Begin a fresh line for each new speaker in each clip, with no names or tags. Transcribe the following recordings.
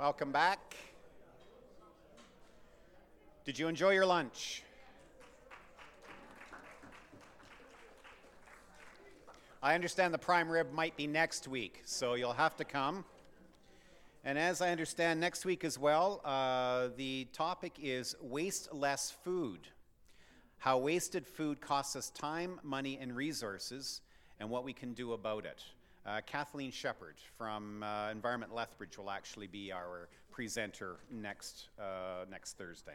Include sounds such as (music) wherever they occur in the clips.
Welcome back. Did you enjoy your lunch? I understand the prime rib might be next week, so you'll have to come. And as I understand, next week as well, uh, the topic is waste less food. How wasted food costs us time, money, and resources, and what we can do about it. Uh, Kathleen Shepard from uh, Environment Lethbridge will actually be our presenter next, uh, next Thursday.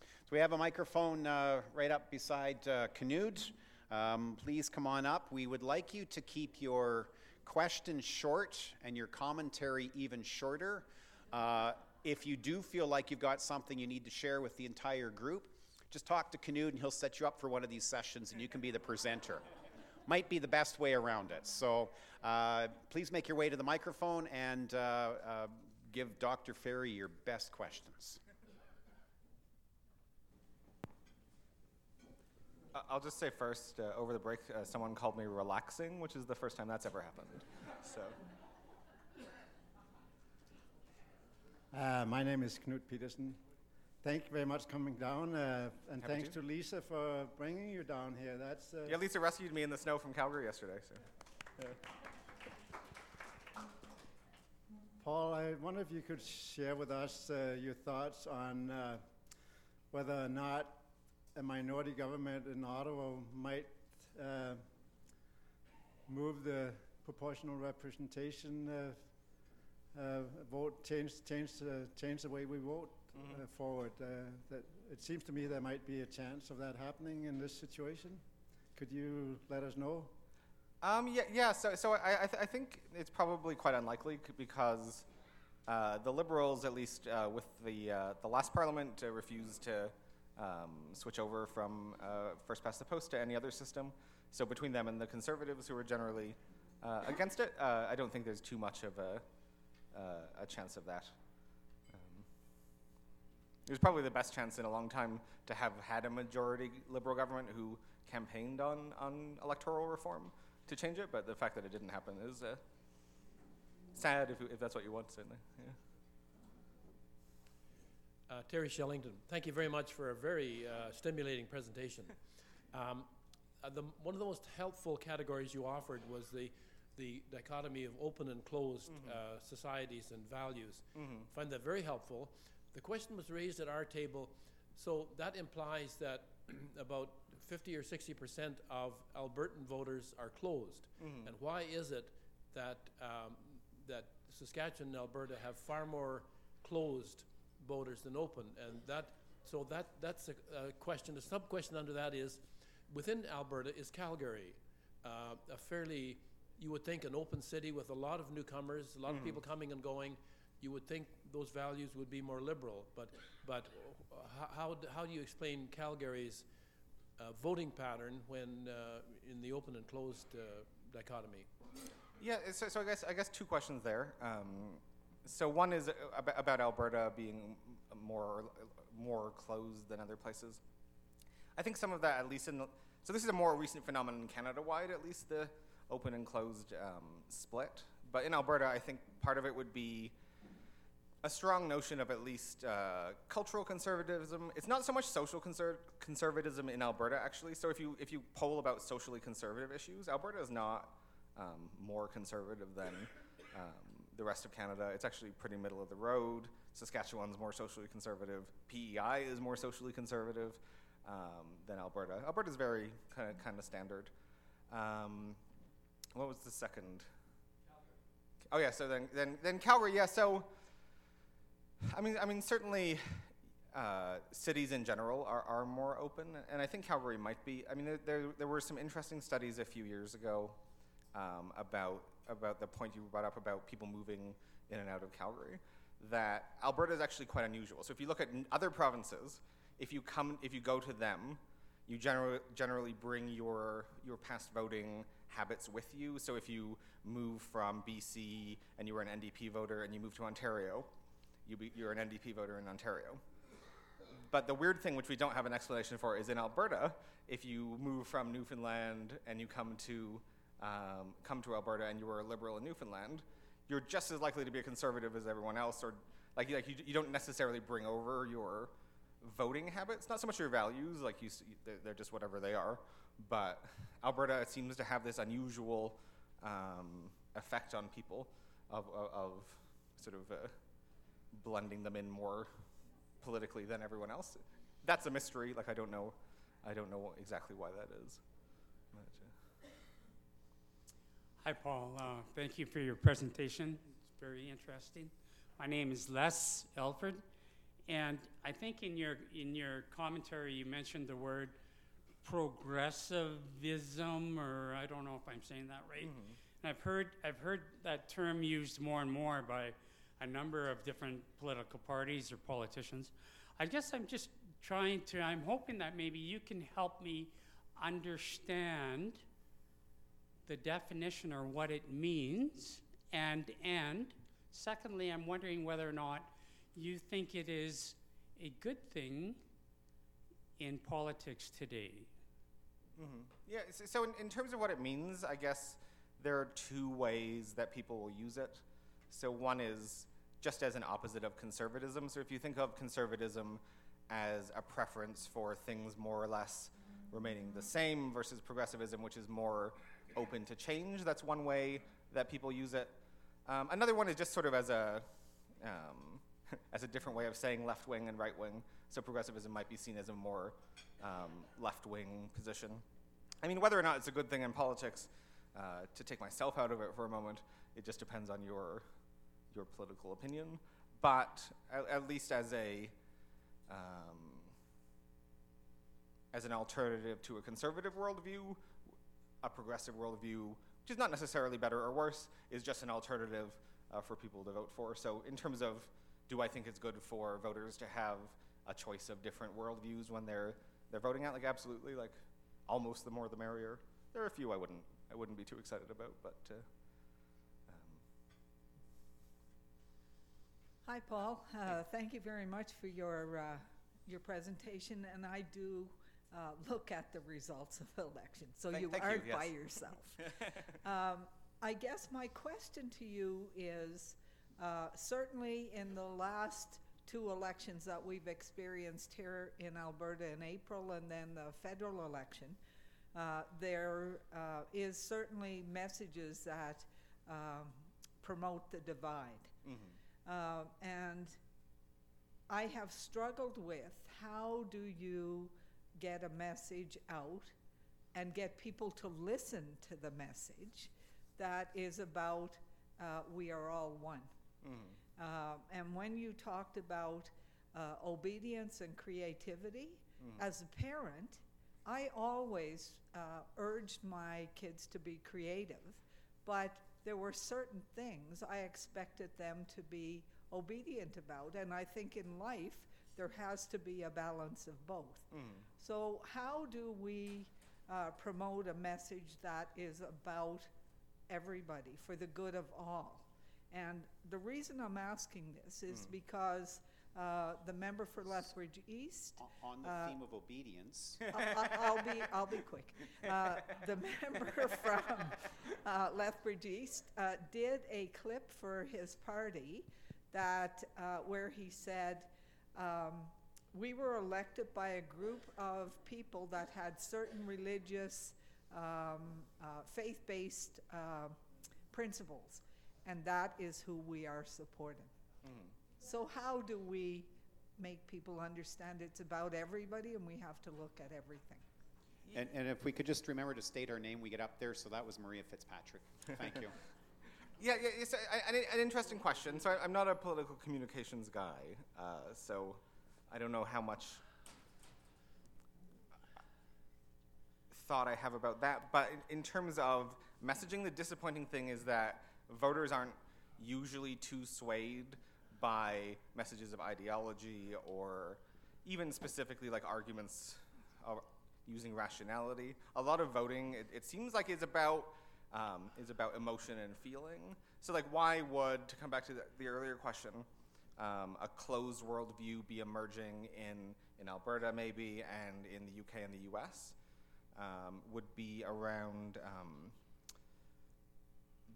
So we have a microphone uh, right up beside uh, Knud. Um, please come on up. We would like you to keep your questions short and your commentary even shorter. Uh, if you do feel like you've got something you need to share with the entire group, just talk to Knud and he'll set you up for one of these sessions and you can be the presenter. Might be the best way around it. So uh, please make your way to the microphone and uh, uh give Dr. Fairie your best questions.
I'll just say first, uh, over the break, uh, someone called me relaxing, which is the first time that's ever happened. So.
Uh, my name is Knut Petersen. Thank you very much for coming down, uh, and Happy thanks to. to. Lisa for bringing you down here. That's
uh, yeah. Lisa rescued me in the snow from Calgary yesterday. So.
Paul, I wonder if you could share with us uh, your thoughts on whether or not a minority government in Ottawa might uh, move the proportional representation uh, uh, vote, change, change, uh, change the way we vote mm-hmm. Uh, forward. Uh, that it seems to me there might be a chance of that happening in this situation. Could you let us know?
Um, yeah, yeah. So, so I, I, th- I, think it's probably quite unlikely because the Liberals, at least with the the last Parliament, refused to um, switch over from uh, first past the post to any other system. So between them and the conservatives, who are generally uh, against it, uh, I don't think there's too much of a, uh, a chance of that. Um, was probably the best chance in a long time to have had a majority liberal government who campaigned on, on electoral reform to change it, but the fact that it didn't happen is uh, sad if, if that's what you want, certainly. Yeah.
Uh, Terry Shellington, thank you very much for a very uh, stimulating presentation. (laughs) Um, uh, the, one of the most helpful categories you offered was the, the dichotomy of open and closed mm-hmm. Uh, societies and values. Mm-hmm. I find that very helpful. The question was raised at our table, so that implies that (clears throat) about 50 or 60 percent of Albertan voters are closed. Mm-hmm. And why is it that, um, that Saskatchewan and Alberta have far more closed voters than open. And that, so that, that's a, a question. The sub question under that is within Alberta is Calgary, uh, a fairly, you would think, an open city with a lot of newcomers, a lot mm. of people coming and going. You would think those values would be more liberal, but, but how, how do you explain Calgary's uh, voting pattern when uh, in the open and closed uh, dichotomy?
Yeah, so, so I guess I guess two questions there. Um, so one is about Alberta being more more closed than other places. I think some of that, at least in so this is a more recent phenomenon Canada-wide, at least the open and closed um, split. But in Alberta, I think part of it would be a strong notion of at least uh, cultural conservatism. It's not so much social conser- conservatism in Alberta, actually. So if you if you poll about socially conservative issues, Alberta is not um, more conservative than um, the rest of Canada. It's actually pretty middle of the road. Saskatchewan's more socially conservative. PEI is more socially conservative um, than Alberta. Alberta's very kind of kind of standard. Um, what was the second? Calgary. Oh yeah, so then then then Calgary. Yeah, so I mean I mean certainly. Uh, cities in general are, are more open, and I think Calgary might be. I mean, there, there, there were some interesting studies a few years ago um, about about the point you brought up about people moving in and out of Calgary, that Alberta is actually quite unusual. So if you look at other provinces, if you come, if you go to them, you generally generally bring your your past voting habits with you. So if you move from BC and you were an NDP voter and you move to Ontario, you be, you're an NDP voter in Ontario. But the weird thing, which we don't have an explanation for, is in Alberta, if you move from Newfoundland and you come to um, come to Alberta and you were a liberal in Newfoundland, you're just as likely to be a conservative as everyone else, or like, like you, you don't necessarily bring over your voting habits, not so much your values, like you, they're, just whatever they are, but Alberta seems to have this unusual um, effect on people of, of, of sort of uh, blending them in more politically than everyone else. That's a mystery. Like I don't know, I don't know exactly why that is. But, uh,
Hi, Paul. Uh, Thank you for your presentation. It's very interesting. My name is Les Elford, and I think in your, in your commentary, you mentioned the word progressivism, or I don't know if I'm saying that right. And I've heard, I've heard that term used more and more by a number of different political parties or politicians. I guess I'm just trying to, I'm hoping that maybe you can help me understand the definition or what it means, and and secondly, I'm wondering whether or not you think it is a good thing in politics today.
Mhm. Yeah, so in, in terms of what it means, I guess there are two ways that people will use it. So one is just as an opposite of conservatism. So if you think of conservatism as a preference for things more or less remaining the same versus progressivism, which is more open to change, that's one way that people use it. Um, another one is just sort of as a um, (laughs) as a different way of saying left wing and right wing. So progressivism might be seen as a more um, left wing position. I mean, whether or not it's a good thing in politics, uh, to take myself out of it for a moment, it just depends on your your political opinion. But at, at least as a um, as an alternative to a conservative worldview, a progressive worldview, which is not necessarily better or worse, is just an alternative uh, for people to vote for. So, in terms of do I think it's good for voters to have a choice of different worldviews when they're they're voting out? Like, absolutely, like almost the more the merrier. There are a few I wouldn't I wouldn't be too excited about, but. Uh,
Hi, Paul. Uh, Thank you very much for your, uh, your presentation, and I do uh, look at the results of elections, so
Thank-
you
thank you,
aren't by
yes.
yourself. (laughs) Um, I guess my question to you is, uh, certainly in the last two elections that we've experienced here in Alberta in April and then the federal election, uh, there uh, is certainly messages that um, promote the divide. Uh, and I have struggled with how do you get a message out and get people to listen to the message that is about uh, we are all one. Uh, and when you talked about uh, obedience and creativity, as a parent, I always uh, urged my kids to be creative, but there were certain things I expected them to be obedient about. And I think in life, there has to be a balance of both. So, how do we uh, promote a message that is about everybody for the good of all? And the reason I'm asking this is because uh, the member for Lethbridge East
O- On the
Uh,
theme of obedience, (laughs)
I- I- I'll be, I'll be quick. Uh, The member (laughs) from uh, Lethbridge East uh, did a clip for his party that, uh, where he said, um, "We were elected by a group of people that had certain religious, um, uh, faith-based uh, principles, and that is who we are supporting." So how do we make people understand it's about everybody and we have to look at everything?
and, and if we could just remember to state our name, we get up there. So that was Maria Fitzpatrick. Thank you. (laughs)
Yeah, yeah, it's a, an, an interesting question. So I, I'm not a political communications guy, uh, so I don't know how much thought I have about that. But in, in terms of messaging, the disappointing thing is that voters aren't usually too swayed by messages of ideology or even specifically like arguments using rationality. A lot of voting, it, it seems like is about um, is about emotion and feeling. So like, why would to come back to the, the earlier question, um, a closed worldview be emerging in in Alberta maybe and in the UK and the US? Um, would be around um,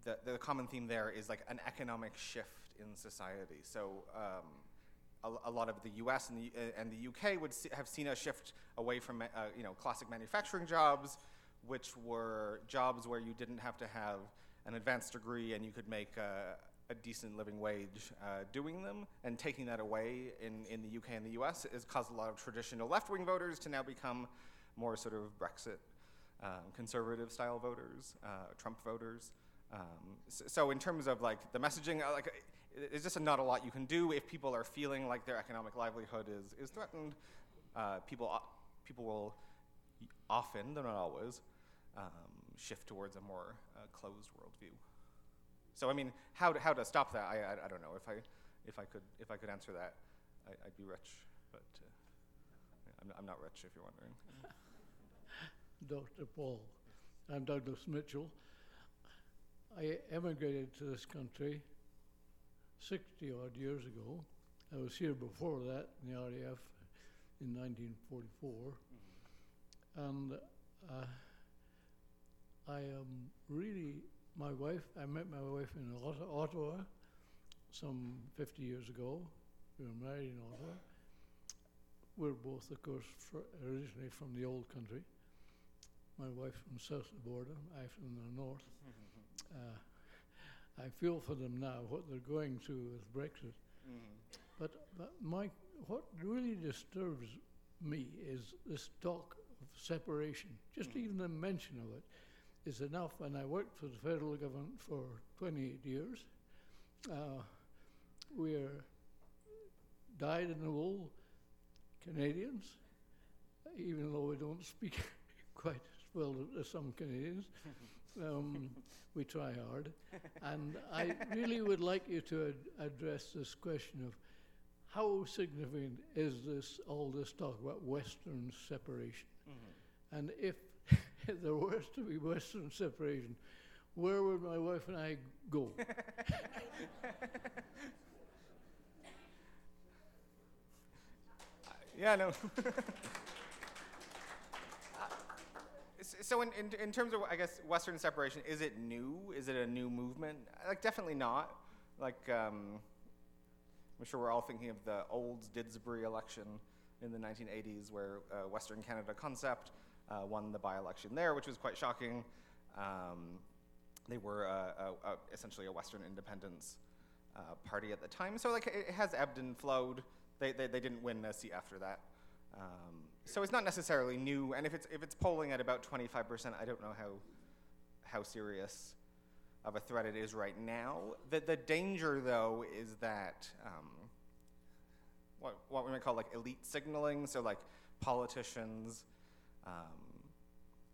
the, the common theme there is like an economic shift in society. So um, a, a lot of the U.S. and the, uh, and the UK would see, have seen a shift away from uh, you know classic manufacturing jobs, which were jobs where you didn't have to have an advanced degree and you could make a, a decent living wage uh, doing them. And taking that away in, in the UK and the US has caused a lot of traditional left wing voters to now become more sort of Brexit um, conservative style voters, uh, Trump voters. Um, so, so, in terms of like the messaging, uh, like it's just not a lot you can do if people are feeling like their economic livelihood is, is threatened. Uh, people people will often, though not always, um, shift towards a more uh, closed worldview. So I mean, how to, how to stop that? I, I, I don't know. If I if I could if I could answer that, I, I'd be rich. But uh, I'm, I'm not rich, if you're wondering. (laughs)
Dr. Paul. I'm Douglas Mitchell. I emigrated to this country 60 odd years ago. I was here before that in the RAF in 1944. And uh, I am really, my wife, I met my wife in Ottawa some 50 years ago. We were married in Ottawa. We're both, of course, fr- originally from the old country my wife from south of the border, I from the north. Uh, I feel for them now, what they're going through with Brexit. But, but my, what really disturbs me is this talk of separation. Just even the mention of it is enough. And I worked for the federal government for 28 years. Uh, we're dyed in the wool Canadians, even though we don't speak (laughs) quite as well as some Canadians. (laughs) Um, (laughs) we try hard. (laughs) And I really would like you to ad- address this question of how significant is this, all this talk about Western separation? And if, if (laughs) there was to be Western separation, where would my wife and I go?
Yeah, no. So in, in, in terms of I guess Western separation, is it new? Is it a new movement? Like definitely not. Like um, I'm sure we're all thinking of the Olds-Didsbury election in the 1980s, where uh, Western Canada Concept uh, won the by-election there, which was quite shocking. Um, they were uh, essentially a Western independence uh, party at the time, so like it has ebbed and flowed. They, they, they didn't win a seat after that. Um, so it's not necessarily new, and if it's, if it's polling at about 25%, I don't know how, how serious of a threat it is right now. The, the danger, though, is that um, what, what we might call like elite signaling, so like politicians um,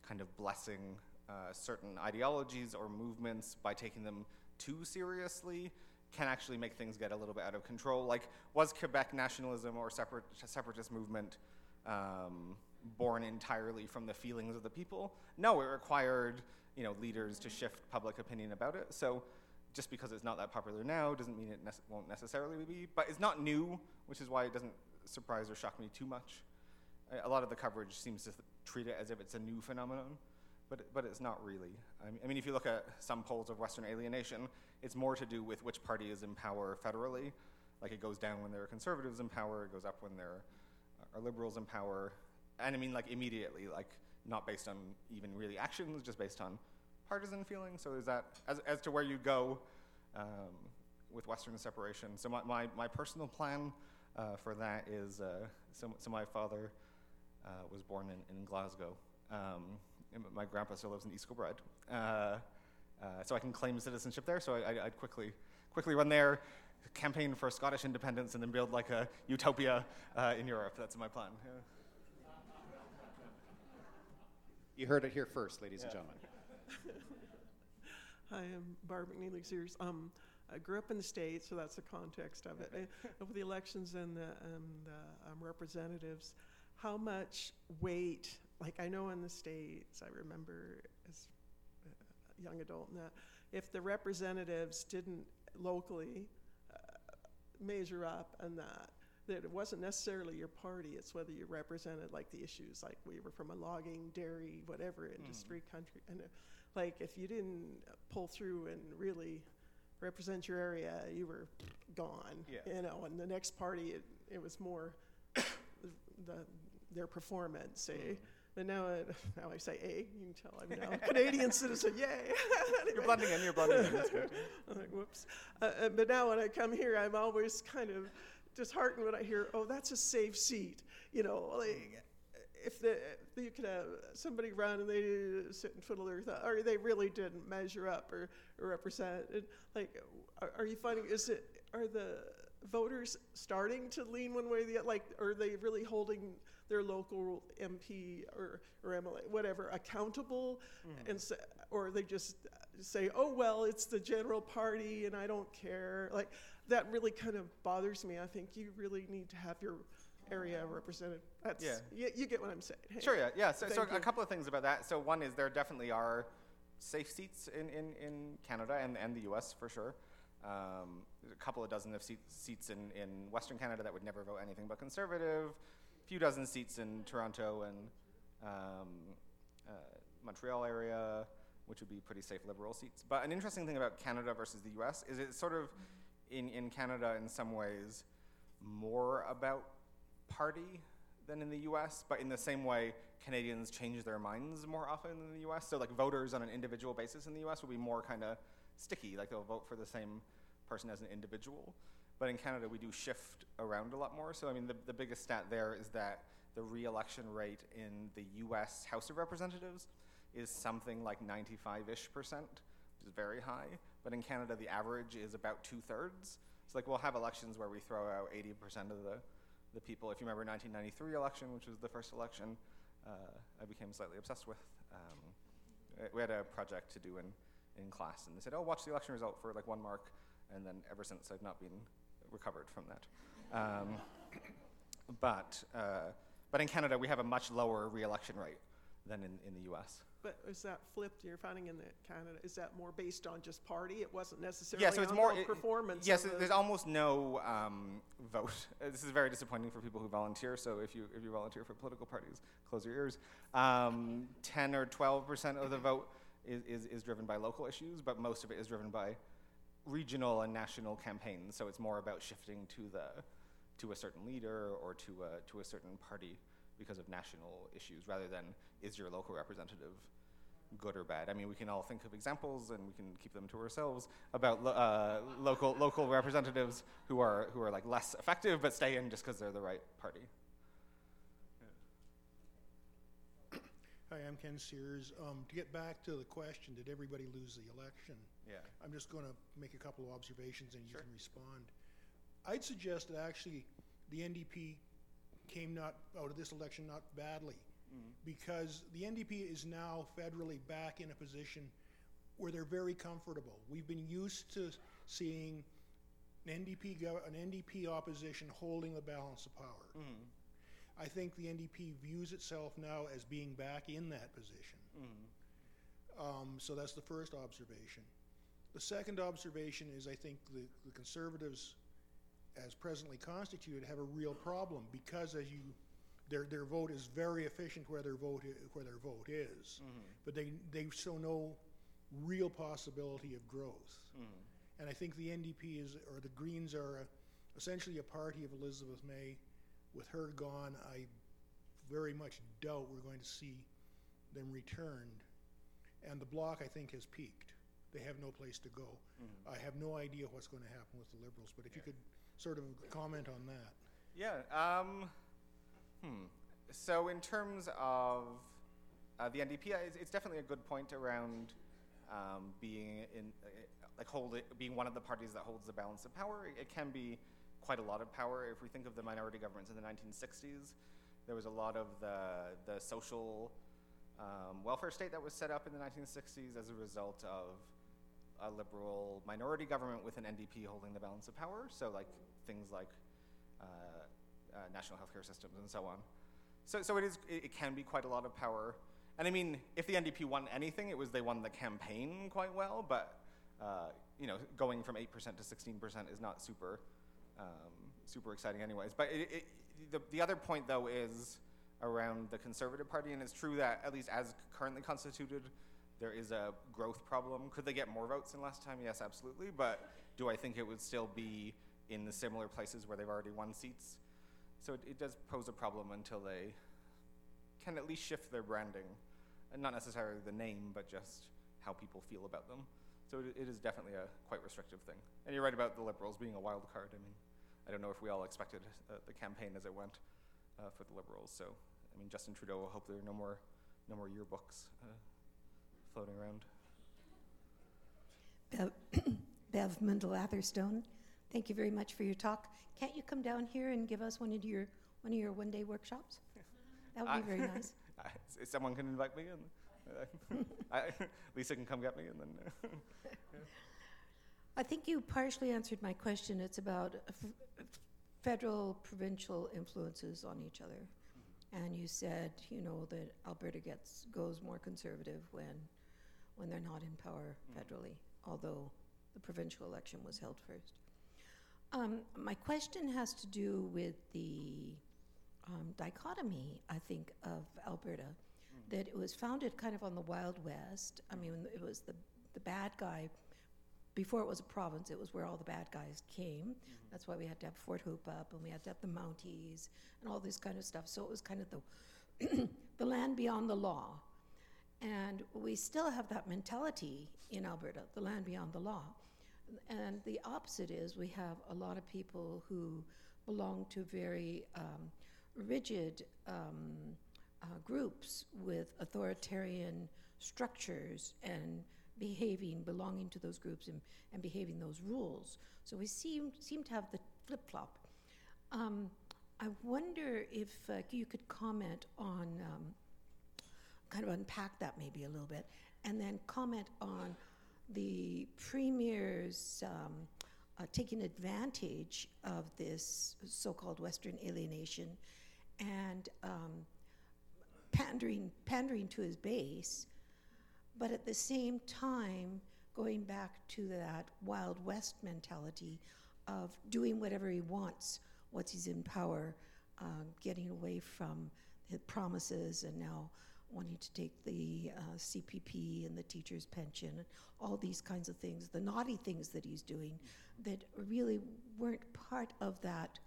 kind of blessing uh, certain ideologies or movements by taking them too seriously can actually make things get a little bit out of control. Like, was Quebec nationalism or separat- separatist movement um, born entirely from the feelings of the people? No, it required you know leaders to shift public opinion about it. So, just because it's not that popular now doesn't mean it won't necessarily be. But it's not new, which is why it doesn't surprise or shock me too much. A- A lot of the coverage seems to th- treat it as if it's a new phenomenon, but, but it's not really. I mean, I mean, if you look at some polls of Western alienation, it's more to do with which party is in power federally. Like it goes down when there are conservatives in power, it goes up when there are liberals in power. And I mean, like immediately, like not based on even really actions, just based on partisan feelings. So is that, as, as to where you go um, with Western separation. So my, my, my personal plan uh, for that is, uh, so, so my father uh, was born in, in Glasgow. Um, my grandpa still lives in East Kilbride. Uh, uh, so I can claim citizenship there. So I, I'd quickly, quickly run there, campaign for Scottish independence, and then build like a utopia uh, in Europe. That's my plan. Yeah.
You heard it here first, ladies and gentlemen.
Hi, I'm Barb McNeely Sears. Um, I grew up in the States, so that's the context of it. (laughs) With the elections and the, and the um, representatives, how much weight, like I know in the States, I remember as a young adult and that, if the representatives didn't locally measure up and that, that it wasn't necessarily your party, it's whether you represented like the issues, like we were from a logging, dairy, whatever industry country. And uh, like if you didn't pull through and really represent your area, you were gone.
Yeah.
You know, and the next party, it, it was more (coughs) the, their performance, eh? But now, it, (laughs) now I say A, you can tell I'm now a (laughs) Canadian citizen, yay! (laughs)
You're
Anyway.
blending in. You're blending in. That's good.
I'm like, whoops. Uh, uh, but now when I come here, I'm always kind of disheartened when I hear, oh, that's a safe seat. You know, like, if the if you could have somebody run and they sit and twiddle their thumb, or they really didn't measure up or, or represent. And like, are, are you finding is it are the voters starting to lean one way or the other? Like, are they really holding their local MP or or MLA whatever accountable, and s or they just say, oh well, it's the general party and I don't care. Like that really kind of bothers me. I think you really need to have your area represented. That's
Yeah.
You, you get what I'm saying. Hey,
Sure, yeah, yeah. So, so a
you.
couple of things about that. So one is there definitely are safe seats in, in, in Canada and, and the U.S. for sure. Um, a couple of dozen of seat, seats in, in Western Canada that would never vote anything but conservative. Few dozen seats in Toronto and um, uh, Montreal area, which would be pretty safe liberal seats. But an interesting thing about Canada versus the U.S. is it's sort of in, in Canada in some ways more about party than in the US, but in the same way, Canadians change their minds more often than the US. So, like, voters on an individual basis in the US will be more kind of sticky, like, they'll vote for the same person as an individual. But in Canada, we do shift around a lot more. So, I mean, the, the biggest stat there is that the re election rate in the US House of Representatives is something like 95 ish percent, which is very high. But in Canada, the average is about two thirds. So, like, we'll have elections where we throw out 80% of the, the people. If you remember 1993 election, which was the first election, uh, I became slightly obsessed with. Um, we had a project to do in, in class, and they said, "Oh, watch the election result for like one mark," and then ever since I've not been recovered from that. Um, but uh, but in Canada, we have a much lower re-election rate than in, in the U.S.
But is that flipped? You're finding in the Canada is that more based on just party? It wasn't necessarily
Yeah, so it's more it-
performance.
Yes,
of the-
there's almost no um, vote. (laughs) This is very disappointing for people who volunteer. So if you if you volunteer for political parties, close your ears. Um, Ten or twelve percent of the vote is, is is driven by local issues, but most of it is driven by regional and national campaigns. So it's more about shifting to the to a certain leader or to a, to a certain party because of national issues, rather than is your local representative good or bad. I mean, we can all think of examples, and we can keep them to ourselves about lo- uh, local local representatives who are who are like less effective, but stay in just because they're the right party.
Hi, I'm Ken Sears. Um, to get back to the question, did everybody lose the election?
Yeah.
I'm just going to make a couple of observations and you
Sure.
can respond. I'd suggest that actually the NDP came not out of this election not badly mm-hmm. because the NDP is now federally back in a position where they're very comfortable. We've been used to seeing an NDP gov- an NDP opposition holding the balance of power. Mm-hmm. I think the NDP views itself now as being back in that position. Mm-hmm. Um, so that's the first observation. The second observation is I think the, the conservatives, as presently constituted, have a real problem because as you, their, their vote is very efficient where their vote, i- where their vote is. Mm-hmm. But they, they show no real possibility of growth. Mm-hmm. And I think the NDP is, or the Greens are a, essentially a party of Elizabeth May. With her gone, I very much doubt we're going to see them returned. And the bloc, I think, has peaked. They have no place to go. I have no idea what's going to happen with the Liberals, but if you could sort of comment on that.
Yeah. Um, hmm. So in terms of uh, the NDP, uh, it's, it's definitely a good point around um, being in uh, like hold it, being one of the parties that holds the balance of power. It, it can be quite a lot of power. If we think of the minority governments in the 1960s, there was a lot of the the social um, welfare state that was set up in the 1960s as a result of a liberal minority government with an NDP holding the balance of power. So like things like uh, uh, national healthcare systems and so on. So, so it is. It, can be quite a lot of power. And I mean, if the NDP won anything, it was they won the campaign quite well. But uh, you know, going from eight percent to sixteen percent is not super, um, super exciting, anyways. But it, it, the the other point though is around the Conservative Party, and it's true that at least as currently constituted, there is a growth problem. Could they get more votes than last time? Yes, absolutely. But do I think it would still be in the similar places where they've already won seats? So it, it does pose a problem until they can at least shift their branding, and not necessarily the name, but just how people feel about them. So it, it is definitely a quite restrictive thing. And you're right about the Liberals being a wild card. I mean, I don't know if we all expected uh, the campaign as it went uh, for the Liberals. So, I mean, Justin Trudeau will hope there are no more, no more yearbooks uh, floating around.
Bev, (clears throat) Bev Mendel Atherstone, thank you very much for your talk. Can't you come down here and give us one of your one of your one day workshops? That would be very (laughs) nice. (laughs)
Someone can invite me, and uh, (laughs) I, Lisa can come get me, and then. Uh,
I think you partially answered my question. It's about uh, f- f- federal, provincial influences on each other. And you said, you know, that Alberta gets goes more conservative when when they're not in power federally, although the provincial election was held first. Um, my question has to do with the um, dichotomy, I think, of Alberta, that it was founded kind of on the Wild West. I mean, it was the the bad guy before it was a province, it was where all the bad guys came. That's why we had to have Fort Whoop-Up and we had to have the Mounties and all this kind of stuff. So it was kind of the (clears throat) the land beyond the law. And we still have that mentality in Alberta, the land beyond the law. And the opposite is we have a lot of people who belong to very um, rigid um, uh, groups with authoritarian structures and behaving, belonging to those groups and, and behaving those rules. So we seem, seem to have the flip flop. Um, I wonder if uh, you could comment on, um, kind of unpack that maybe a little bit, and then comment on the premier's um, uh, taking advantage of this so called Western alienation and um, pandering, pandering to his base, but at the same time going back to that Wild West mentality of doing whatever he wants once he's in power, um, getting away from the promises and now wanting to take the uh, CPP and the teacher's pension and all these kinds of things, the naughty things that he's doing that really weren't part of that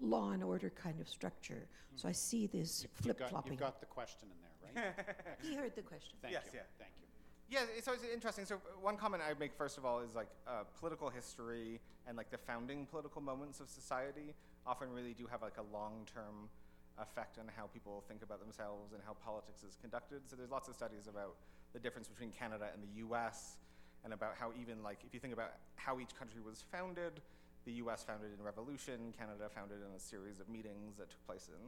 law and order kind of structure. So I see this
You've
flip
got,
flopping.
you've got the question in there, right? (laughs)
He heard the question.
Thank
Yes,
you.
yeah.
Thank you.
Yeah, it's always interesting. So uh, one comment I'd make first of all is like uh, political history and like the founding political moments of society often really do have like a long-term effect on how people think about themselves and how politics is conducted. So there's lots of studies about the difference between Canada and the U.S. and about how even like if you think about how each country was founded, the U.S. founded in revolution, Canada founded in a series of meetings that took place in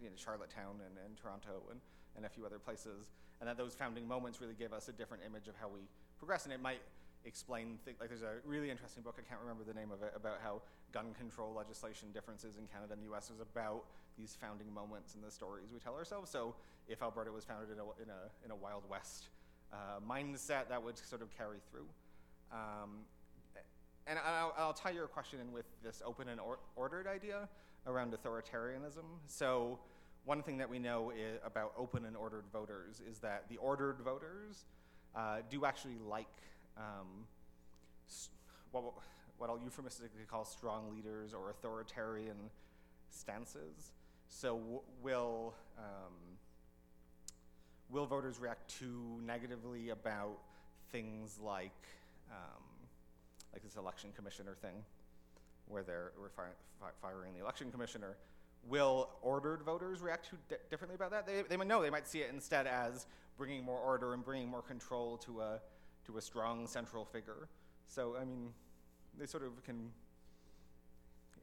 you know, Charlottetown and, and Toronto and, and a few other places, and that those founding moments really gave us a different image of how we progress. And it might explain, like, there's a really interesting book, I can't remember the name of it, about how gun control legislation differences in Canada and the US was about these founding moments and the stories we tell ourselves. So if Alberta was founded in a, in a, in a Wild West uh, mindset, that would sort of carry through. Um, and I'll, I'll tie your question in with this open and or- ordered idea around authoritarianism. So, one thing that we know about open and ordered voters is that the ordered voters uh, do actually like um, what, what I'll euphemistically call strong leaders or authoritarian stances. So, w- will um, will voters react too negatively about things like um, like this election commissioner thing, where they're fi- fi- firing the election commissioner. Will ordered voters react too di- differently about that? They, they might no. They might see it instead as bringing more order and bringing more control to a to a strong central figure. So I mean, they sort of can.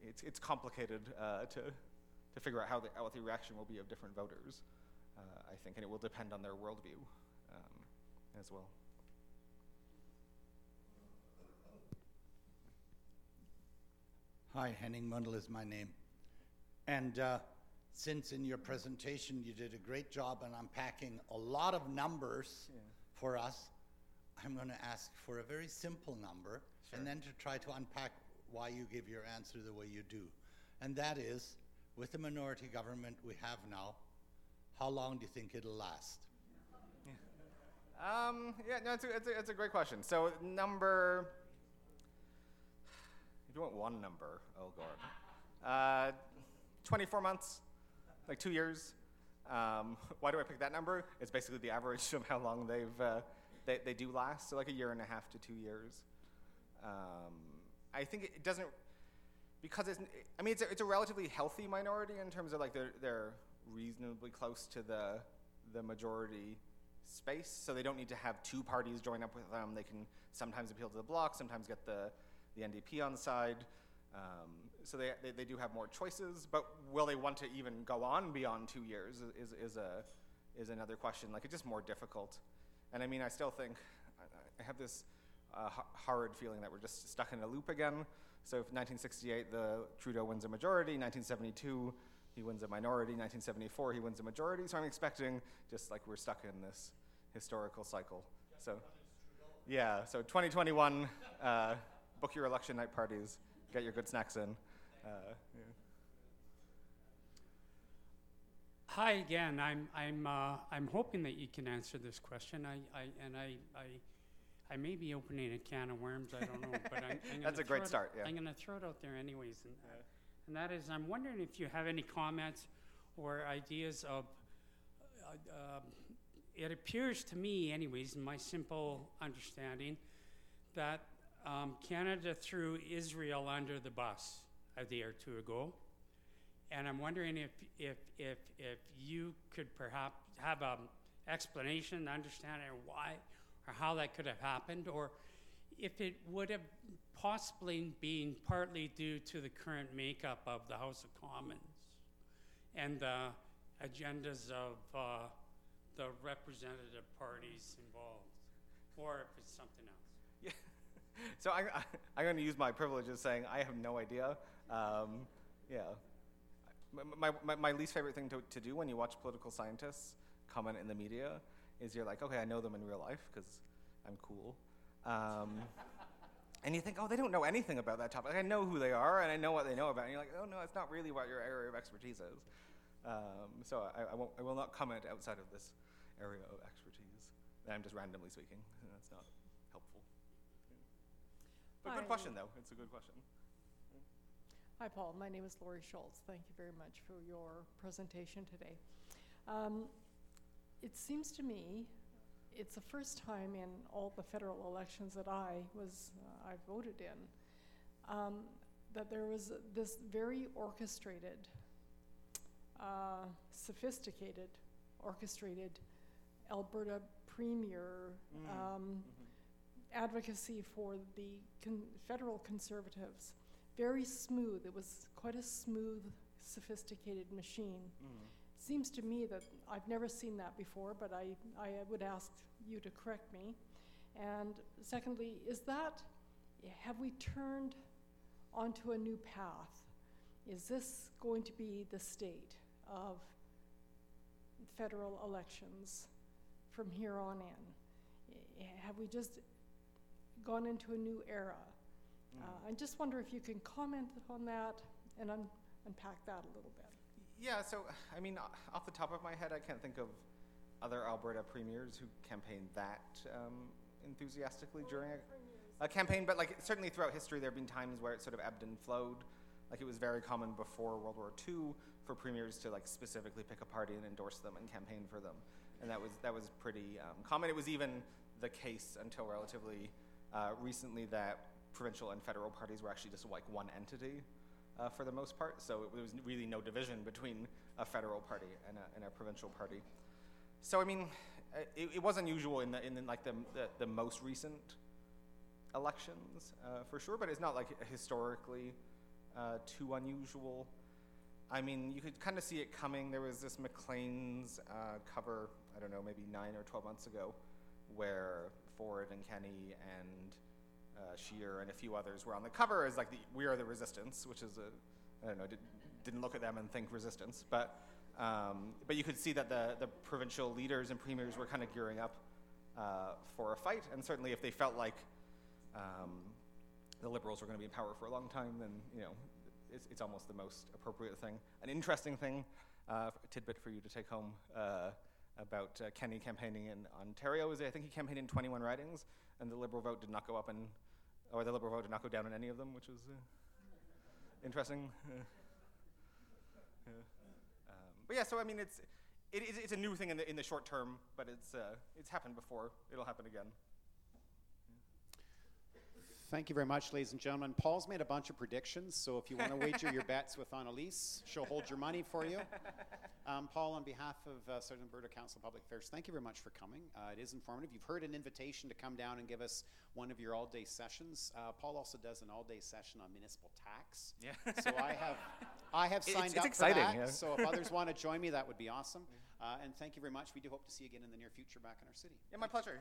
It's it's complicated uh, to to figure out how the, what the reaction will be of different voters. Uh, I think, and it will depend on their worldview um, as well.
Hi, Henning Mundel is my name. And uh, since in your presentation you did a great job on unpacking a lot of numbers for us, I'm going to ask for a very simple number and then to try to unpack why you give your answer the way you do. And that is with the minority government we have now, how long do you think it'll last?
Um, yeah, no, it's a, it's, a, it's a great question. So number, if you want one number, oh god, uh, 24 months, like two years. Um, (laughs) why do I pick that number? It's basically the average of how long they've uh, they, they do last, so like a year and a half to two years. Um, I think it doesn't because it's I mean it's a, it's a relatively healthy minority in terms of like they're they're reasonably close to the the majority space, so they don't need to have two parties join up with them. They can sometimes appeal to the bloc, sometimes get the the NDP on the side. Um, so they, they, they do have more choices, but will they want to even go on beyond two years is, is, a, is another question. Like, it's just more difficult. And I mean, I still think, I, I have this uh, horrid feeling that we're just stuck in a loop again. So if 1968, the Trudeau wins a majority, 1972, he wins a minority, 1974, he wins a majority. So I'm expecting just like we're stuck in this historical cycle. So, yeah, so 2021, uh, book your election night parties, get your good snacks in. Uh, yeah.
Hi again. I'm I'm uh, I'm hoping that you can answer this question. I, I and I, I I may be opening a can of worms. I don't know, but I'm, I'm (laughs)
That's
gonna
a great
throw it-
start, yeah.
I'm going to throw it out there anyways, and, and that is, I'm wondering if you have any comments or ideas of. Uh, um, it appears to me, anyways, in my simple understanding, that um, Canada threw Israel under the bus a day or two ago. And I'm wondering if, if, if, if you could perhaps have an explanation, understanding of why or how that could have happened, or if it would have possibly been partly due to the current makeup of the House of Commons and the agendas of uh, the representative parties involved, or if it's something else. Yeah. (laughs)
So I, I'm going to use my privilege of saying I have no idea. Um, yeah. My, my, my least favorite thing to, to do when you watch political scientists comment in the media is you're like, okay, I know them in real life because I'm cool. Um, and you think, oh, they don't know anything about that topic. Like, I know who they are and I know what they know about. And you're like, oh, no, it's not really what your area of expertise is. Um, so I, I, won't, I will not comment outside of this area of expertise. I'm just randomly speaking. That's not helpful. But
Hi.
good question, though. It's a good question.
Hi, Paul. My name is Lori Schultz. Thank you very much for your presentation today. Um, it seems to me it's the first time in all the federal elections that I was uh, I voted in um, that there was this very orchestrated, uh, sophisticated, orchestrated Alberta premier um, advocacy for the con- federal conservatives. Very smooth. It was quite a smooth, sophisticated machine. Seems to me that I've never seen that before, but I, I would ask you to correct me. And secondly, is that, have we turned onto a new path? Is this going to be the state of federal elections from here on in? Have we just gone into a new era? Uh, I just wonder if you can comment on that and un- unpack that a little bit.
Yeah, so, I mean, off the top of my head, I can't think of other Alberta premiers who campaigned that um, enthusiastically during a, a campaign, but like certainly throughout history, there have been times where it sort of ebbed and flowed. Like it was very common before World War II for premiers to like specifically pick a party and endorse them and campaign for them, and that was that was pretty um, common. It was even the case until relatively uh, recently that provincial and federal parties were actually just like one entity uh, for the most part. So there was really no division between a federal party and a, and a provincial party. So I mean, uh, it, it was unusual in the in the, like the, the the most recent elections uh, for sure, but it's not like historically uh, too unusual. I mean, you could kind of see it coming. There was this Maclean's uh, cover, I don't know, maybe nine or 12 months ago, where Ford and Kenney and uh, Scheer and a few others were on the cover as like the We Are the Resistance, which is a, I don't know, did, didn't look at them and think resistance, but um, but you could see that the, the provincial leaders and premiers were kind of gearing up uh, for a fight, and certainly if they felt like um, the Liberals were going to be in power for a long time, then you know it's, it's almost the most appropriate thing. An interesting thing, uh, a tidbit for you to take home. Uh, about uh, Kenney campaigning in Ontario. Is I think he campaigned in 21 ridings, and the Liberal vote did not go up in, or the Liberal vote did not go down in any of them, which was uh, interesting. (laughs) Um, but yeah, so I mean, it's it, it's- it's a new thing in the in the short term, but it's uh, it's happened before. It'll happen again.
Thank you very much, ladies and gentlemen. Paul's made a bunch of predictions, so if you want to wager your bets with Annalise, she'll hold your money for you. Um, Paul, on behalf of uh, Southern Alberta Council of Public Affairs, thank you very much for coming. Uh, it is informative. You've heard an invitation to come down and give us one of your all-day sessions. Uh, Paul also does an all-day session on municipal tax.
Yeah.
So I have, I have (laughs) signed
it's
up
exciting,
for that.
yeah.
So if others want to join me, that would be awesome. (laughs) Uh, and thank you very much. We do hope to see you again in the near future back in our city.
Yeah, my pleasure.